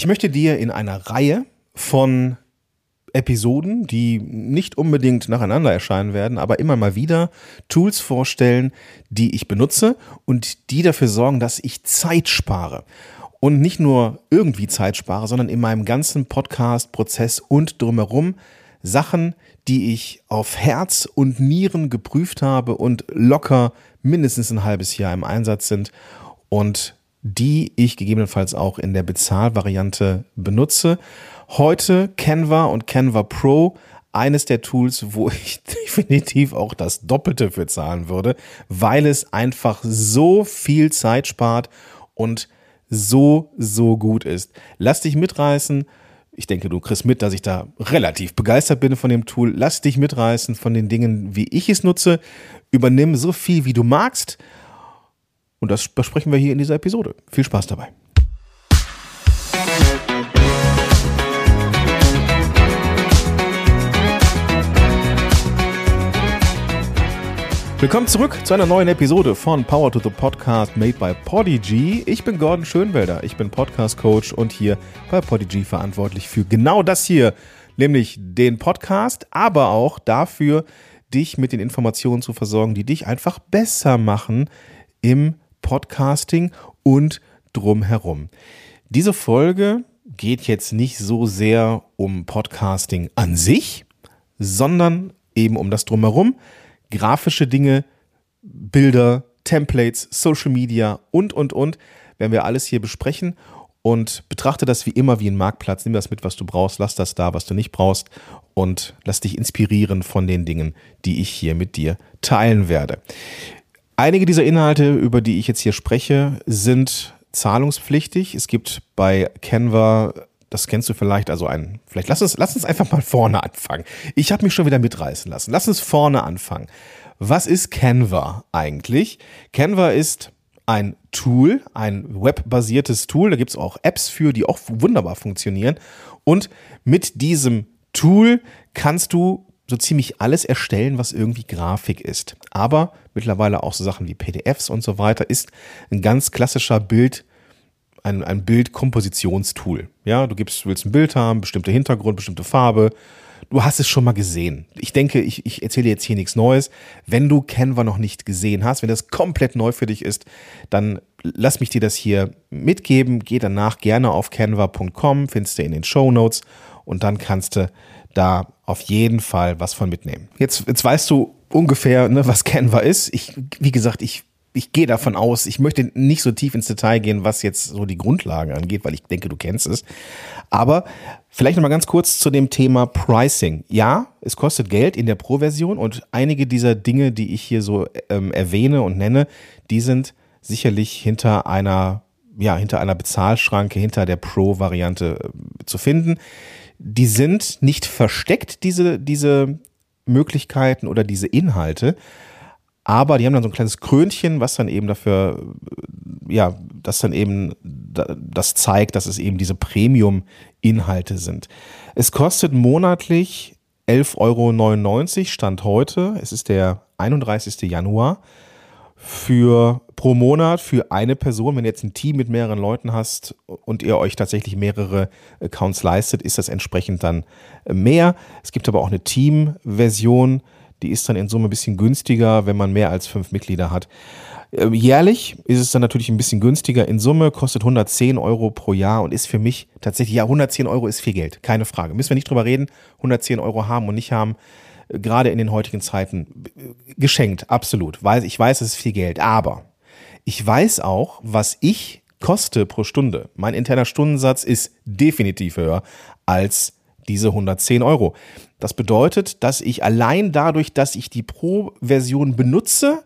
Ich möchte dir in einer Reihe von Episoden, die nicht unbedingt nacheinander erscheinen werden, aber immer mal wieder Tools vorstellen, die ich benutze und die dafür sorgen, dass ich Zeit spare. Und nicht nur irgendwie Zeit spare, sondern in meinem ganzen Podcast-Prozess und drumherum Sachen, die ich auf Herz und Nieren geprüft habe und locker mindestens ein halbes Jahr im Einsatz sind und die ich gegebenenfalls auch in der Bezahlvariante benutze. Heute Canva und Canva Pro, eines der Tools, wo ich definitiv auch das Doppelte für zahlen würde, weil es einfach so viel Zeit spart und so, so gut ist. Lass dich mitreißen. Ich denke, du kriegst mit, dass ich da relativ begeistert bin von dem Tool. Lass dich mitreißen von den Dingen, wie ich es nutze. Übernimm so viel, wie du magst und das besprechen wir hier in dieser Episode. Viel Spaß dabei. Willkommen zurück zu einer neuen Episode von Power to the Podcast made by Podigy. Ich bin Gordon Schönwelder, ich bin Podcast Coach und hier bei Podigy verantwortlich für genau das hier, nämlich den Podcast, aber auch dafür, dich mit den Informationen zu versorgen, die dich einfach besser machen im Podcasting und drumherum. Diese Folge geht jetzt nicht so sehr um Podcasting an sich, sondern eben um das drumherum. Grafische Dinge, Bilder, Templates, Social Media und, und, und, werden wir alles hier besprechen und betrachte das wie immer wie ein Marktplatz. Nimm das mit, was du brauchst, lass das da, was du nicht brauchst und lass dich inspirieren von den Dingen, die ich hier mit dir teilen werde. Einige dieser Inhalte, über die ich jetzt hier spreche, sind zahlungspflichtig. Es gibt bei Canva, das kennst du vielleicht, also ein, vielleicht lass uns, lass uns einfach mal vorne anfangen. Ich habe mich schon wieder mitreißen lassen. Lass uns vorne anfangen. Was ist Canva eigentlich? Canva ist ein Tool, ein webbasiertes Tool. Da gibt es auch Apps für, die auch wunderbar funktionieren. Und mit diesem Tool kannst du so ziemlich alles erstellen, was irgendwie Grafik ist. Aber mittlerweile auch so Sachen wie PDFs und so weiter ist ein ganz klassischer Bild, ein, ein Bildkompositionstool. Ja, du gibst, willst ein Bild haben, bestimmte Hintergrund, bestimmte Farbe. Du hast es schon mal gesehen. Ich denke, ich, ich erzähle jetzt hier nichts Neues. Wenn du Canva noch nicht gesehen hast, wenn das komplett neu für dich ist, dann lass mich dir das hier mitgeben. Geh danach gerne auf canva.com, findest du in den Show Notes und dann kannst du da auf jeden Fall was von mitnehmen. Jetzt, jetzt weißt du ungefähr, ne, was Canva ist. Ich, wie gesagt, ich, ich gehe davon aus, ich möchte nicht so tief ins Detail gehen, was jetzt so die Grundlagen angeht, weil ich denke, du kennst es. Aber vielleicht nochmal ganz kurz zu dem Thema Pricing. Ja, es kostet Geld in der Pro-Version und einige dieser Dinge, die ich hier so ähm, erwähne und nenne, die sind sicherlich hinter einer ja, hinter einer Bezahlschranke, hinter der Pro-Variante zu finden die sind nicht versteckt, diese, diese Möglichkeiten oder diese Inhalte, aber die haben dann so ein kleines Krönchen, was dann eben dafür, ja, das dann eben das zeigt, dass es eben diese Premium-Inhalte sind. Es kostet monatlich 11,99 Euro, Stand heute. Es ist der 31. Januar für pro Monat für eine Person. Wenn du jetzt ein Team mit mehreren Leuten hast und ihr euch tatsächlich mehrere Accounts leistet, ist das entsprechend dann mehr. Es gibt aber auch eine Team-Version, die ist dann in Summe ein bisschen günstiger, wenn man mehr als fünf Mitglieder hat. Ähm, jährlich ist es dann natürlich ein bisschen günstiger. In Summe kostet 110 Euro pro Jahr und ist für mich tatsächlich, ja, 110 Euro ist viel Geld, keine Frage. Müssen wir nicht drüber reden, 110 Euro haben und nicht haben gerade in den heutigen Zeiten geschenkt, absolut. Weil ich weiß, es ist viel Geld, aber ich weiß auch, was ich koste pro Stunde. Mein interner Stundensatz ist definitiv höher als diese 110 Euro. Das bedeutet, dass ich allein dadurch, dass ich die Pro-Version benutze,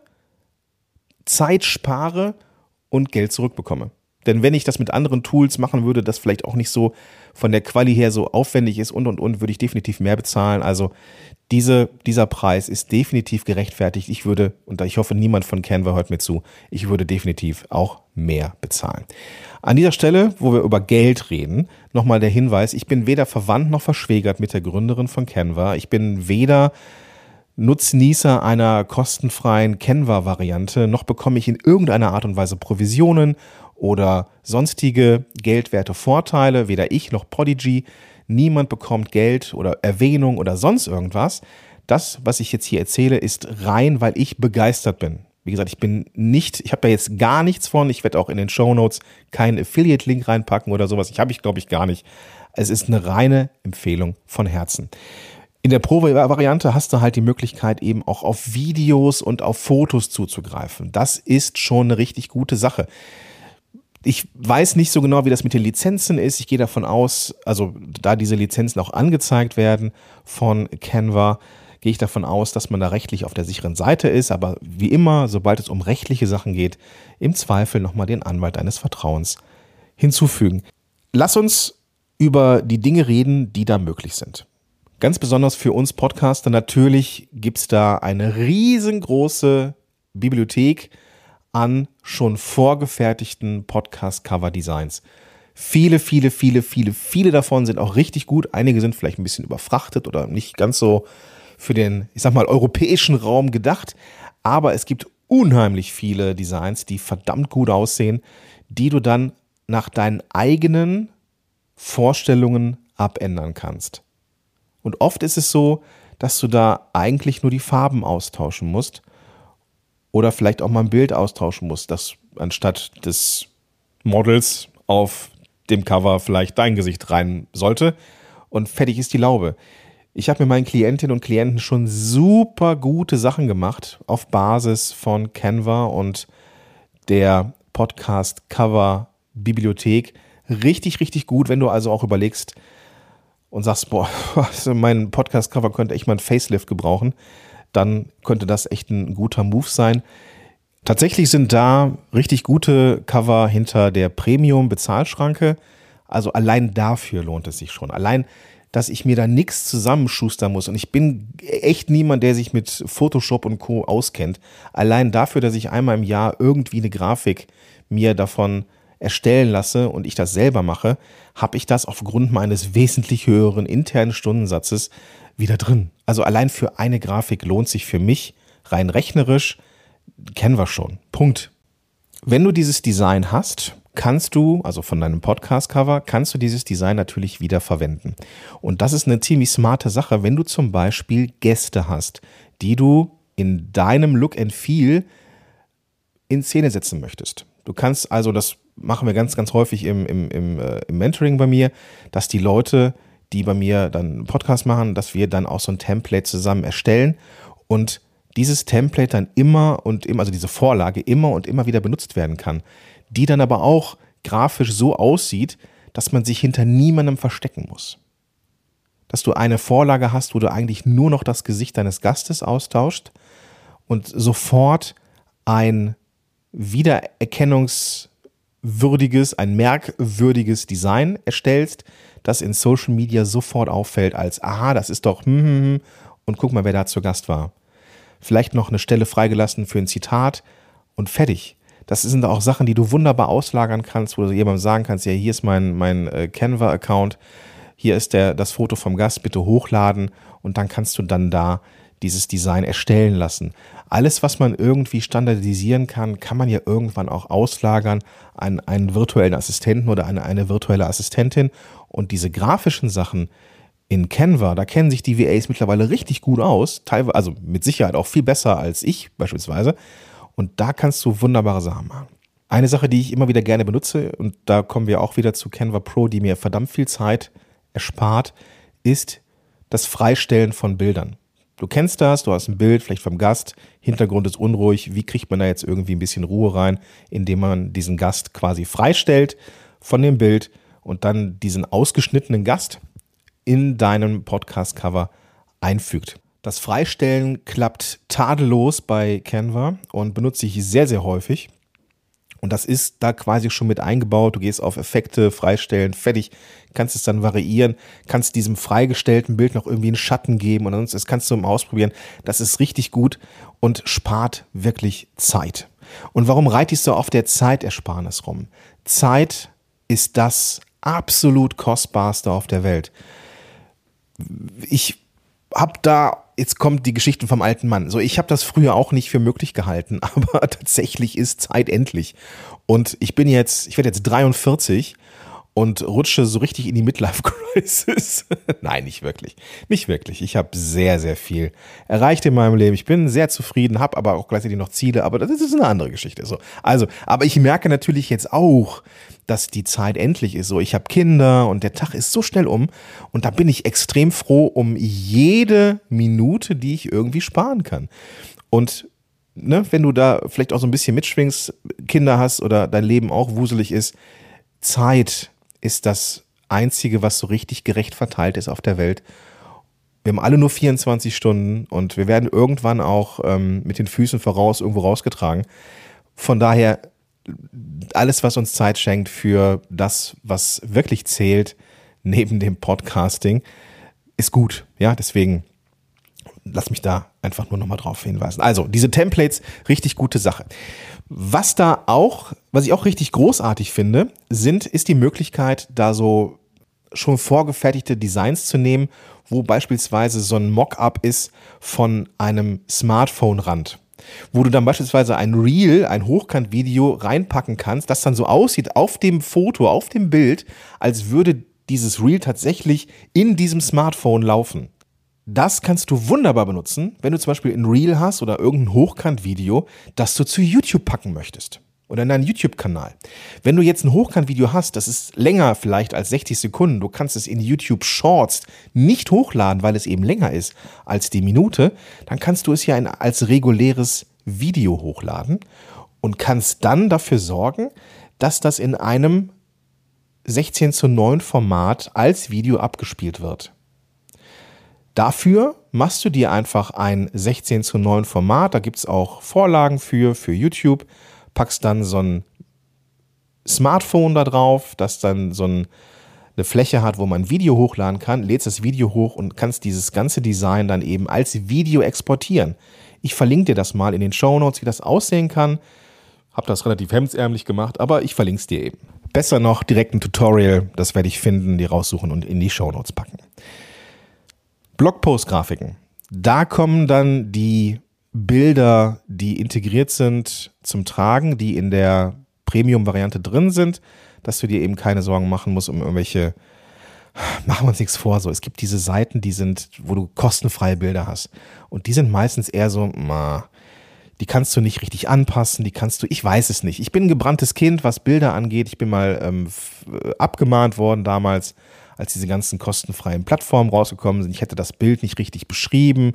Zeit spare und Geld zurückbekomme. Denn wenn ich das mit anderen Tools machen würde, das vielleicht auch nicht so von der Quali her so aufwendig ist und und und, würde ich definitiv mehr bezahlen. Also diese, dieser Preis ist definitiv gerechtfertigt. Ich würde, und ich hoffe, niemand von Canva hört mir zu, ich würde definitiv auch mehr bezahlen. An dieser Stelle, wo wir über Geld reden, nochmal der Hinweis, ich bin weder verwandt noch verschwägert mit der Gründerin von Canva. Ich bin weder Nutznießer einer kostenfreien Canva-Variante, noch bekomme ich in irgendeiner Art und Weise Provisionen oder sonstige geldwerte Vorteile, weder ich noch Podigy, niemand bekommt Geld oder Erwähnung oder sonst irgendwas. Das, was ich jetzt hier erzähle, ist rein, weil ich begeistert bin. Wie gesagt, ich bin nicht, ich habe da jetzt gar nichts von. Ich werde auch in den Show Notes keinen Affiliate-Link reinpacken oder sowas. Ich habe ich, glaube ich, gar nicht. Es ist eine reine Empfehlung von Herzen. In der Pro-Variante hast du halt die Möglichkeit, eben auch auf Videos und auf Fotos zuzugreifen. Das ist schon eine richtig gute Sache. Ich weiß nicht so genau, wie das mit den Lizenzen ist. Ich gehe davon aus, also da diese Lizenzen auch angezeigt werden von Canva, gehe ich davon aus, dass man da rechtlich auf der sicheren Seite ist. Aber wie immer, sobald es um rechtliche Sachen geht, im Zweifel nochmal den Anwalt deines Vertrauens hinzufügen. Lass uns über die Dinge reden, die da möglich sind. Ganz besonders für uns Podcaster natürlich gibt es da eine riesengroße Bibliothek an schon vorgefertigten Podcast-Cover-Designs. Viele, viele, viele, viele, viele davon sind auch richtig gut. Einige sind vielleicht ein bisschen überfrachtet oder nicht ganz so für den, ich sag mal, europäischen Raum gedacht. Aber es gibt unheimlich viele Designs, die verdammt gut aussehen, die du dann nach deinen eigenen Vorstellungen abändern kannst. Und oft ist es so, dass du da eigentlich nur die Farben austauschen musst oder vielleicht auch mal ein Bild austauschen musst, dass anstatt des Models auf dem Cover vielleicht dein Gesicht rein sollte und fertig ist die Laube. Ich habe mit meinen Klientinnen und Klienten schon super gute Sachen gemacht auf Basis von Canva und der Podcast Cover Bibliothek. Richtig, richtig gut, wenn du also auch überlegst, und sagst, boah, mein Podcast-Cover könnte echt mal ein Facelift gebrauchen, dann könnte das echt ein guter Move sein. Tatsächlich sind da richtig gute Cover hinter der Premium-Bezahlschranke. Also allein dafür lohnt es sich schon. Allein, dass ich mir da nichts zusammenschustern muss. Und ich bin echt niemand, der sich mit Photoshop und Co. auskennt. Allein dafür, dass ich einmal im Jahr irgendwie eine Grafik mir davon erstellen lasse und ich das selber mache, habe ich das aufgrund meines wesentlich höheren internen Stundensatzes wieder drin. Also allein für eine Grafik lohnt sich für mich rein rechnerisch, kennen wir schon. Punkt. Wenn du dieses Design hast, kannst du, also von deinem Podcast-Cover, kannst du dieses Design natürlich wieder verwenden. Und das ist eine ziemlich smarte Sache, wenn du zum Beispiel Gäste hast, die du in deinem Look and Feel in Szene setzen möchtest. Du kannst also das machen wir ganz, ganz häufig im, im, im, äh, im Mentoring bei mir, dass die Leute, die bei mir dann einen Podcast machen, dass wir dann auch so ein Template zusammen erstellen und dieses Template dann immer und immer, also diese Vorlage immer und immer wieder benutzt werden kann, die dann aber auch grafisch so aussieht, dass man sich hinter niemandem verstecken muss. Dass du eine Vorlage hast, wo du eigentlich nur noch das Gesicht deines Gastes austauscht und sofort ein Wiedererkennungs- würdiges, ein merkwürdiges Design erstellst, das in Social Media sofort auffällt als, aha, das ist doch, hm, hm, hm, und guck mal, wer da zu Gast war. Vielleicht noch eine Stelle freigelassen für ein Zitat und fertig. Das sind auch Sachen, die du wunderbar auslagern kannst, wo du jemandem sagen kannst, ja, hier ist mein, mein äh, Canva-Account, hier ist der, das Foto vom Gast, bitte hochladen und dann kannst du dann da dieses Design erstellen lassen. Alles, was man irgendwie standardisieren kann, kann man ja irgendwann auch auslagern an einen virtuellen Assistenten oder eine, eine virtuelle Assistentin. Und diese grafischen Sachen in Canva, da kennen sich die VAs mittlerweile richtig gut aus, teilweise, also mit Sicherheit auch viel besser als ich beispielsweise. Und da kannst du wunderbare Sachen machen. Eine Sache, die ich immer wieder gerne benutze, und da kommen wir auch wieder zu Canva Pro, die mir verdammt viel Zeit erspart, ist das Freistellen von Bildern. Du kennst das, du hast ein Bild, vielleicht vom Gast, Hintergrund ist unruhig. Wie kriegt man da jetzt irgendwie ein bisschen Ruhe rein, indem man diesen Gast quasi freistellt von dem Bild und dann diesen ausgeschnittenen Gast in deinem Podcast-Cover einfügt. Das Freistellen klappt tadellos bei Canva und benutze ich sehr, sehr häufig. Und das ist da quasi schon mit eingebaut. Du gehst auf Effekte, Freistellen, fertig, kannst es dann variieren, kannst diesem freigestellten Bild noch irgendwie einen Schatten geben und sonst das kannst du mal ausprobieren. Das ist richtig gut und spart wirklich Zeit. Und warum reitest du auf der Zeitersparnis rum? Zeit ist das absolut kostbarste auf der Welt. Ich habe da jetzt kommt die Geschichte vom alten Mann. So, ich habe das früher auch nicht für möglich gehalten, aber tatsächlich ist Zeit endlich. Und ich bin jetzt, ich werde jetzt 43 und rutsche so richtig in die Midlife-Crisis. Nein, nicht wirklich. Nicht wirklich. Ich habe sehr, sehr viel erreicht in meinem Leben. Ich bin sehr zufrieden, habe aber auch gleichzeitig noch Ziele, aber das ist eine andere Geschichte. So. Also, aber ich merke natürlich jetzt auch, dass die Zeit endlich ist. So, ich habe Kinder und der Tag ist so schnell um und da bin ich extrem froh um jede Minute, die ich irgendwie sparen kann. Und ne, wenn du da vielleicht auch so ein bisschen mitschwingst, Kinder hast oder dein Leben auch wuselig ist, Zeit ist das Einzige, was so richtig gerecht verteilt ist auf der Welt. Wir haben alle nur 24 Stunden und wir werden irgendwann auch ähm, mit den Füßen voraus irgendwo rausgetragen. Von daher, alles, was uns Zeit schenkt für das, was wirklich zählt, neben dem Podcasting, ist gut. Ja, deswegen lass mich da einfach nur nochmal drauf hinweisen. Also, diese Templates, richtig gute Sache. Was da auch, was ich auch richtig großartig finde, sind, ist die Möglichkeit, da so schon vorgefertigte Designs zu nehmen, wo beispielsweise so ein Mockup ist von einem Smartphone-Rand. Wo du dann beispielsweise ein Reel, ein Hochkant-Video reinpacken kannst, das dann so aussieht auf dem Foto, auf dem Bild, als würde dieses Reel tatsächlich in diesem Smartphone laufen. Das kannst du wunderbar benutzen, wenn du zum Beispiel ein Reel hast oder irgendein Hochkant-Video, das du zu YouTube packen möchtest. Oder in deinen YouTube-Kanal. Wenn du jetzt ein Hochkant-Video hast, das ist länger vielleicht als 60 Sekunden, du kannst es in YouTube Shorts nicht hochladen, weil es eben länger ist als die Minute, dann kannst du es ja als reguläres Video hochladen und kannst dann dafür sorgen, dass das in einem 16 zu 9 Format als Video abgespielt wird. Dafür machst du dir einfach ein 16 zu 9 Format, da gibt es auch Vorlagen für, für YouTube, packst dann so ein Smartphone da drauf, das dann so ein, eine Fläche hat, wo man Video hochladen kann, lädst das Video hoch und kannst dieses ganze Design dann eben als Video exportieren. Ich verlinke dir das mal in den Show Notes, wie das aussehen kann. Hab das relativ hemdsärmlich gemacht, aber ich verlinke es dir eben. Besser noch direkt ein Tutorial, das werde ich finden, die raussuchen und in die Show Notes packen. Blogpost-Grafiken. Da kommen dann die Bilder, die integriert sind, zum Tragen, die in der Premium-Variante drin sind, dass du dir eben keine Sorgen machen musst um irgendwelche, machen wir uns nichts vor, so. Es gibt diese Seiten, die sind, wo du kostenfreie Bilder hast. Und die sind meistens eher so, ma, die kannst du nicht richtig anpassen, die kannst du, ich weiß es nicht. Ich bin ein gebranntes Kind, was Bilder angeht. Ich bin mal ähm, abgemahnt worden damals als diese ganzen kostenfreien Plattformen rausgekommen sind. Ich hätte das Bild nicht richtig beschrieben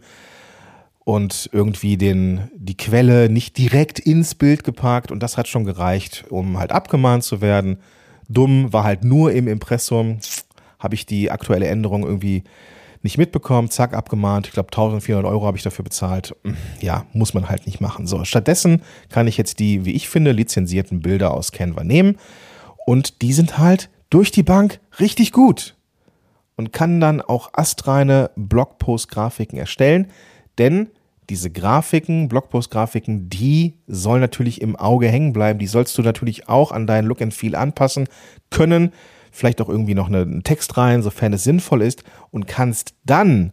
und irgendwie den, die Quelle nicht direkt ins Bild gepackt und das hat schon gereicht, um halt abgemahnt zu werden. Dumm war halt nur im Impressum, habe ich die aktuelle Änderung irgendwie nicht mitbekommen, zack, abgemahnt. Ich glaube, 1400 Euro habe ich dafür bezahlt. Ja, muss man halt nicht machen. So, stattdessen kann ich jetzt die, wie ich finde, lizenzierten Bilder aus Canva nehmen und die sind halt durch die Bank richtig gut und kann dann auch astreine Blogpost-Grafiken erstellen, denn diese Grafiken, Blogpost-Grafiken, die sollen natürlich im Auge hängen bleiben. Die sollst du natürlich auch an deinen Look and Feel anpassen können. Vielleicht auch irgendwie noch einen Text rein, sofern es sinnvoll ist und kannst dann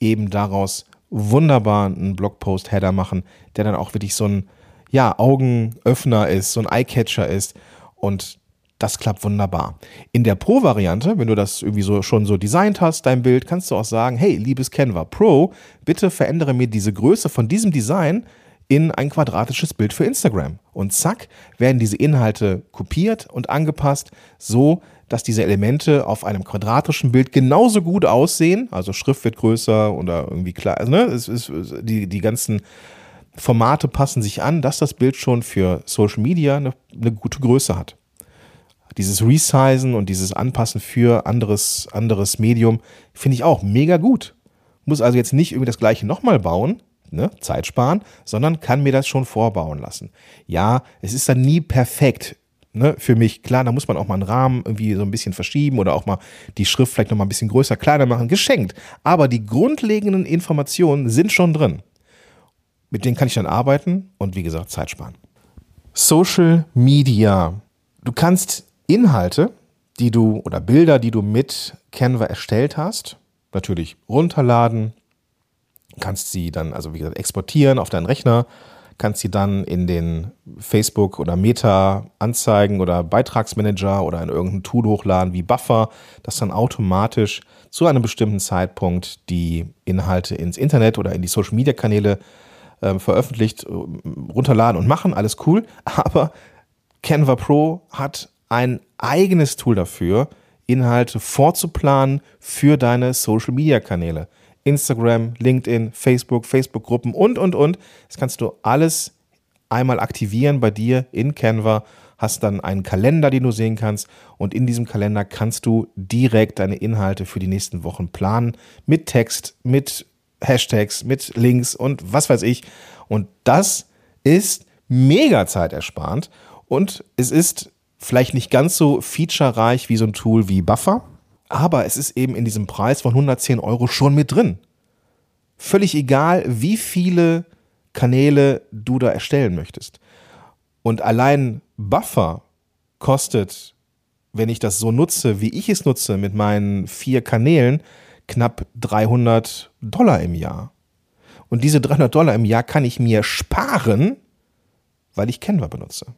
eben daraus wunderbar einen Blogpost-Header machen, der dann auch wirklich so ein ja, Augenöffner ist, so ein Eyecatcher ist und das klappt wunderbar. In der Pro-Variante, wenn du das irgendwie so schon so designt hast, dein Bild, kannst du auch sagen, hey, liebes Canva Pro, bitte verändere mir diese Größe von diesem Design in ein quadratisches Bild für Instagram. Und zack, werden diese Inhalte kopiert und angepasst, so dass diese Elemente auf einem quadratischen Bild genauso gut aussehen. Also Schrift wird größer oder irgendwie klar. Also, ne, es ist, die, die ganzen Formate passen sich an, dass das Bild schon für Social Media eine, eine gute Größe hat dieses Resizen und dieses Anpassen für anderes, anderes Medium finde ich auch mega gut. Muss also jetzt nicht irgendwie das gleiche nochmal bauen, ne, Zeit sparen, sondern kann mir das schon vorbauen lassen. Ja, es ist dann nie perfekt. Ne, für mich, klar, da muss man auch mal einen Rahmen irgendwie so ein bisschen verschieben oder auch mal die Schrift vielleicht noch mal ein bisschen größer, kleiner machen, geschenkt. Aber die grundlegenden Informationen sind schon drin. Mit denen kann ich dann arbeiten und wie gesagt Zeit sparen. Social Media. Du kannst Inhalte, die du oder Bilder, die du mit Canva erstellt hast, natürlich runterladen kannst sie dann, also wie gesagt, exportieren auf deinen Rechner, kannst sie dann in den Facebook oder Meta Anzeigen oder Beitragsmanager oder in irgendein Tool hochladen wie Buffer, das dann automatisch zu einem bestimmten Zeitpunkt die Inhalte ins Internet oder in die Social Media Kanäle äh, veröffentlicht, äh, runterladen und machen, alles cool. Aber Canva Pro hat ein eigenes Tool dafür, Inhalte vorzuplanen für deine Social Media Kanäle. Instagram, LinkedIn, Facebook, Facebook-Gruppen und, und, und. Das kannst du alles einmal aktivieren bei dir in Canva. Hast dann einen Kalender, den du sehen kannst. Und in diesem Kalender kannst du direkt deine Inhalte für die nächsten Wochen planen. Mit Text, mit Hashtags, mit Links und was weiß ich. Und das ist mega zeitersparend. Und es ist vielleicht nicht ganz so featurereich wie so ein Tool wie Buffer, aber es ist eben in diesem Preis von 110 Euro schon mit drin. Völlig egal, wie viele Kanäle du da erstellen möchtest. Und allein Buffer kostet, wenn ich das so nutze, wie ich es nutze, mit meinen vier Kanälen, knapp 300 Dollar im Jahr. Und diese 300 Dollar im Jahr kann ich mir sparen, weil ich Canva benutze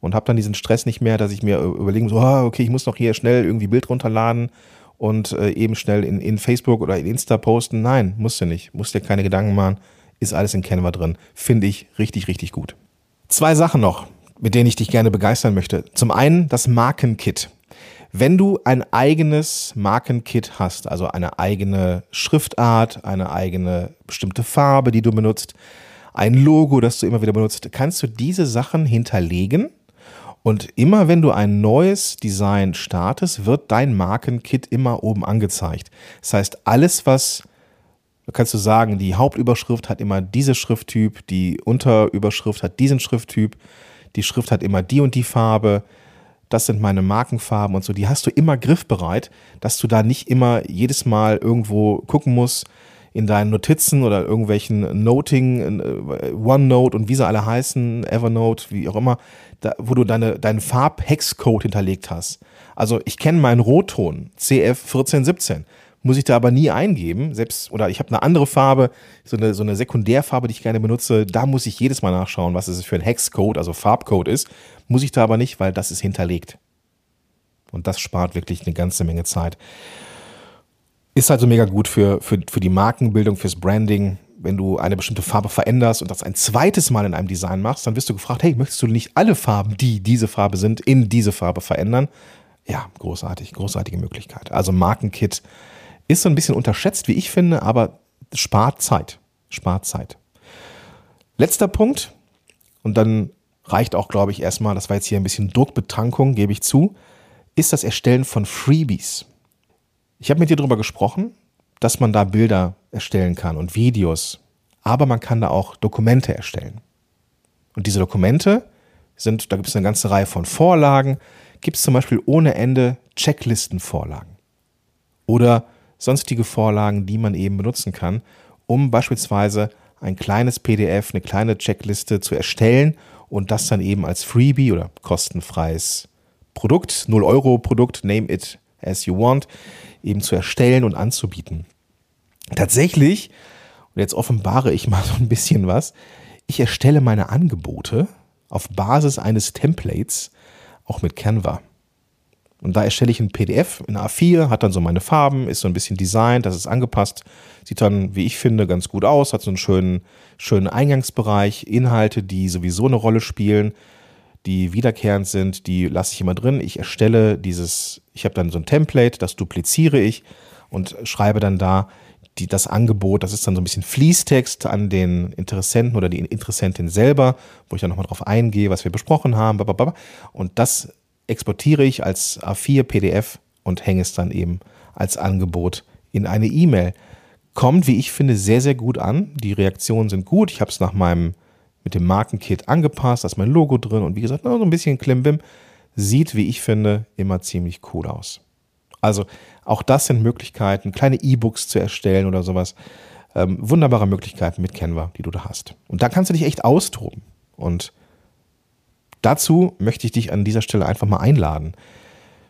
und habe dann diesen Stress nicht mehr, dass ich mir überlegen so, ah, okay, ich muss noch hier schnell irgendwie Bild runterladen und äh, eben schnell in, in Facebook oder in Insta posten. Nein, musst du nicht. Musst dir keine Gedanken machen. Ist alles in Canva drin. Finde ich richtig, richtig gut. Zwei Sachen noch, mit denen ich dich gerne begeistern möchte. Zum einen das Markenkit. Wenn du ein eigenes Markenkit hast, also eine eigene Schriftart, eine eigene bestimmte Farbe, die du benutzt, ein Logo, das du immer wieder benutzt, kannst du diese Sachen hinterlegen und immer wenn du ein neues Design startest, wird dein Markenkit immer oben angezeigt. Das heißt, alles, was kannst du sagen, die Hauptüberschrift hat immer diese Schrifttyp, die Unterüberschrift hat diesen Schrifttyp, die Schrift hat immer die und die Farbe, das sind meine Markenfarben und so, die hast du immer griffbereit, dass du da nicht immer jedes Mal irgendwo gucken musst, in deinen Notizen oder irgendwelchen Noting, äh, OneNote und wie sie alle heißen, Evernote, wie auch immer, da, wo du deine, deinen Farb-Hex-Code hinterlegt hast. Also ich kenne meinen Rotton, CF1417, muss ich da aber nie eingeben, selbst, oder ich habe eine andere Farbe, so eine, so eine Sekundärfarbe, die ich gerne benutze, da muss ich jedes Mal nachschauen, was es für ein Hexcode, also Farbcode ist, muss ich da aber nicht, weil das ist hinterlegt. Und das spart wirklich eine ganze Menge Zeit. Ist also mega gut für, für, für die Markenbildung, fürs Branding. Wenn du eine bestimmte Farbe veränderst und das ein zweites Mal in einem Design machst, dann wirst du gefragt, hey, möchtest du nicht alle Farben, die diese Farbe sind, in diese Farbe verändern? Ja, großartig, großartige Möglichkeit. Also Markenkit ist so ein bisschen unterschätzt, wie ich finde, aber spart Zeit. Spart Zeit. Letzter Punkt, und dann reicht auch, glaube ich, erstmal, das war jetzt hier ein bisschen Druckbetankung, gebe ich zu, ist das Erstellen von Freebies. Ich habe mit dir darüber gesprochen, dass man da Bilder erstellen kann und Videos, aber man kann da auch Dokumente erstellen. Und diese Dokumente sind, da gibt es eine ganze Reihe von Vorlagen, gibt es zum Beispiel ohne Ende Checklistenvorlagen oder sonstige Vorlagen, die man eben benutzen kann, um beispielsweise ein kleines PDF, eine kleine Checkliste zu erstellen und das dann eben als Freebie oder kostenfreies Produkt, 0 Euro Produkt, name it as you want, eben zu erstellen und anzubieten. Tatsächlich, und jetzt offenbare ich mal so ein bisschen was, ich erstelle meine Angebote auf Basis eines Templates, auch mit Canva. Und da erstelle ich ein PDF in A4, hat dann so meine Farben, ist so ein bisschen designt, das ist angepasst, sieht dann, wie ich finde, ganz gut aus, hat so einen schönen, schönen Eingangsbereich, Inhalte, die sowieso eine Rolle spielen, die wiederkehrend sind, die lasse ich immer drin. Ich erstelle dieses, ich habe dann so ein Template, das dupliziere ich und schreibe dann da die, das Angebot, das ist dann so ein bisschen Fließtext an den Interessenten oder die Interessentin selber, wo ich dann nochmal drauf eingehe, was wir besprochen haben, blablabla. und das exportiere ich als A4 PDF und hänge es dann eben als Angebot in eine E-Mail. Kommt, wie ich finde, sehr, sehr gut an. Die Reaktionen sind gut. Ich habe es nach meinem mit dem Markenkit angepasst, da ist mein Logo drin und wie gesagt, so ein bisschen Klimbim. Sieht, wie ich finde, immer ziemlich cool aus. Also auch das sind Möglichkeiten, kleine E-Books zu erstellen oder sowas. Ähm, wunderbare Möglichkeiten mit Canva, die du da hast. Und da kannst du dich echt austoben. Und dazu möchte ich dich an dieser Stelle einfach mal einladen.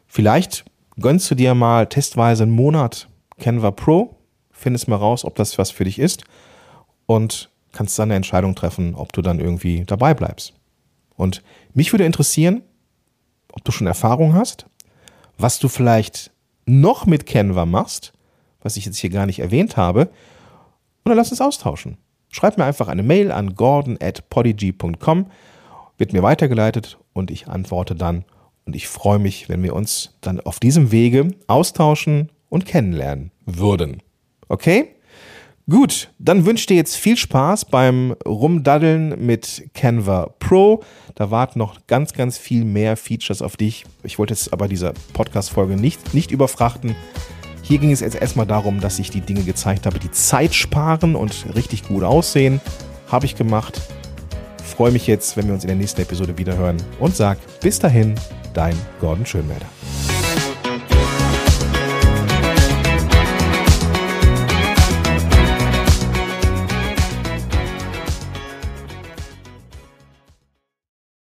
Vielleicht gönnst du dir mal testweise einen Monat Canva Pro, findest mal raus, ob das was für dich ist und kannst dann eine Entscheidung treffen, ob du dann irgendwie dabei bleibst. Und mich würde interessieren, ob du schon Erfahrung hast, was du vielleicht noch mit Canva machst, was ich jetzt hier gar nicht erwähnt habe, und dann lass uns austauschen. Schreib mir einfach eine Mail an gordon at podigy.com, wird mir weitergeleitet und ich antworte dann. Und ich freue mich, wenn wir uns dann auf diesem Wege austauschen und kennenlernen würden. Okay? Gut, dann wünsche ich dir jetzt viel Spaß beim Rumdaddeln mit Canva Pro. Da warten noch ganz, ganz viel mehr Features auf dich. Ich wollte jetzt aber diese Podcast-Folge nicht, nicht überfrachten. Hier ging es jetzt erstmal darum, dass ich die Dinge gezeigt habe, die Zeit sparen und richtig gut aussehen. Habe ich gemacht. Freue mich jetzt, wenn wir uns in der nächsten Episode wiederhören und sag bis dahin, dein Gordon Schönwälder.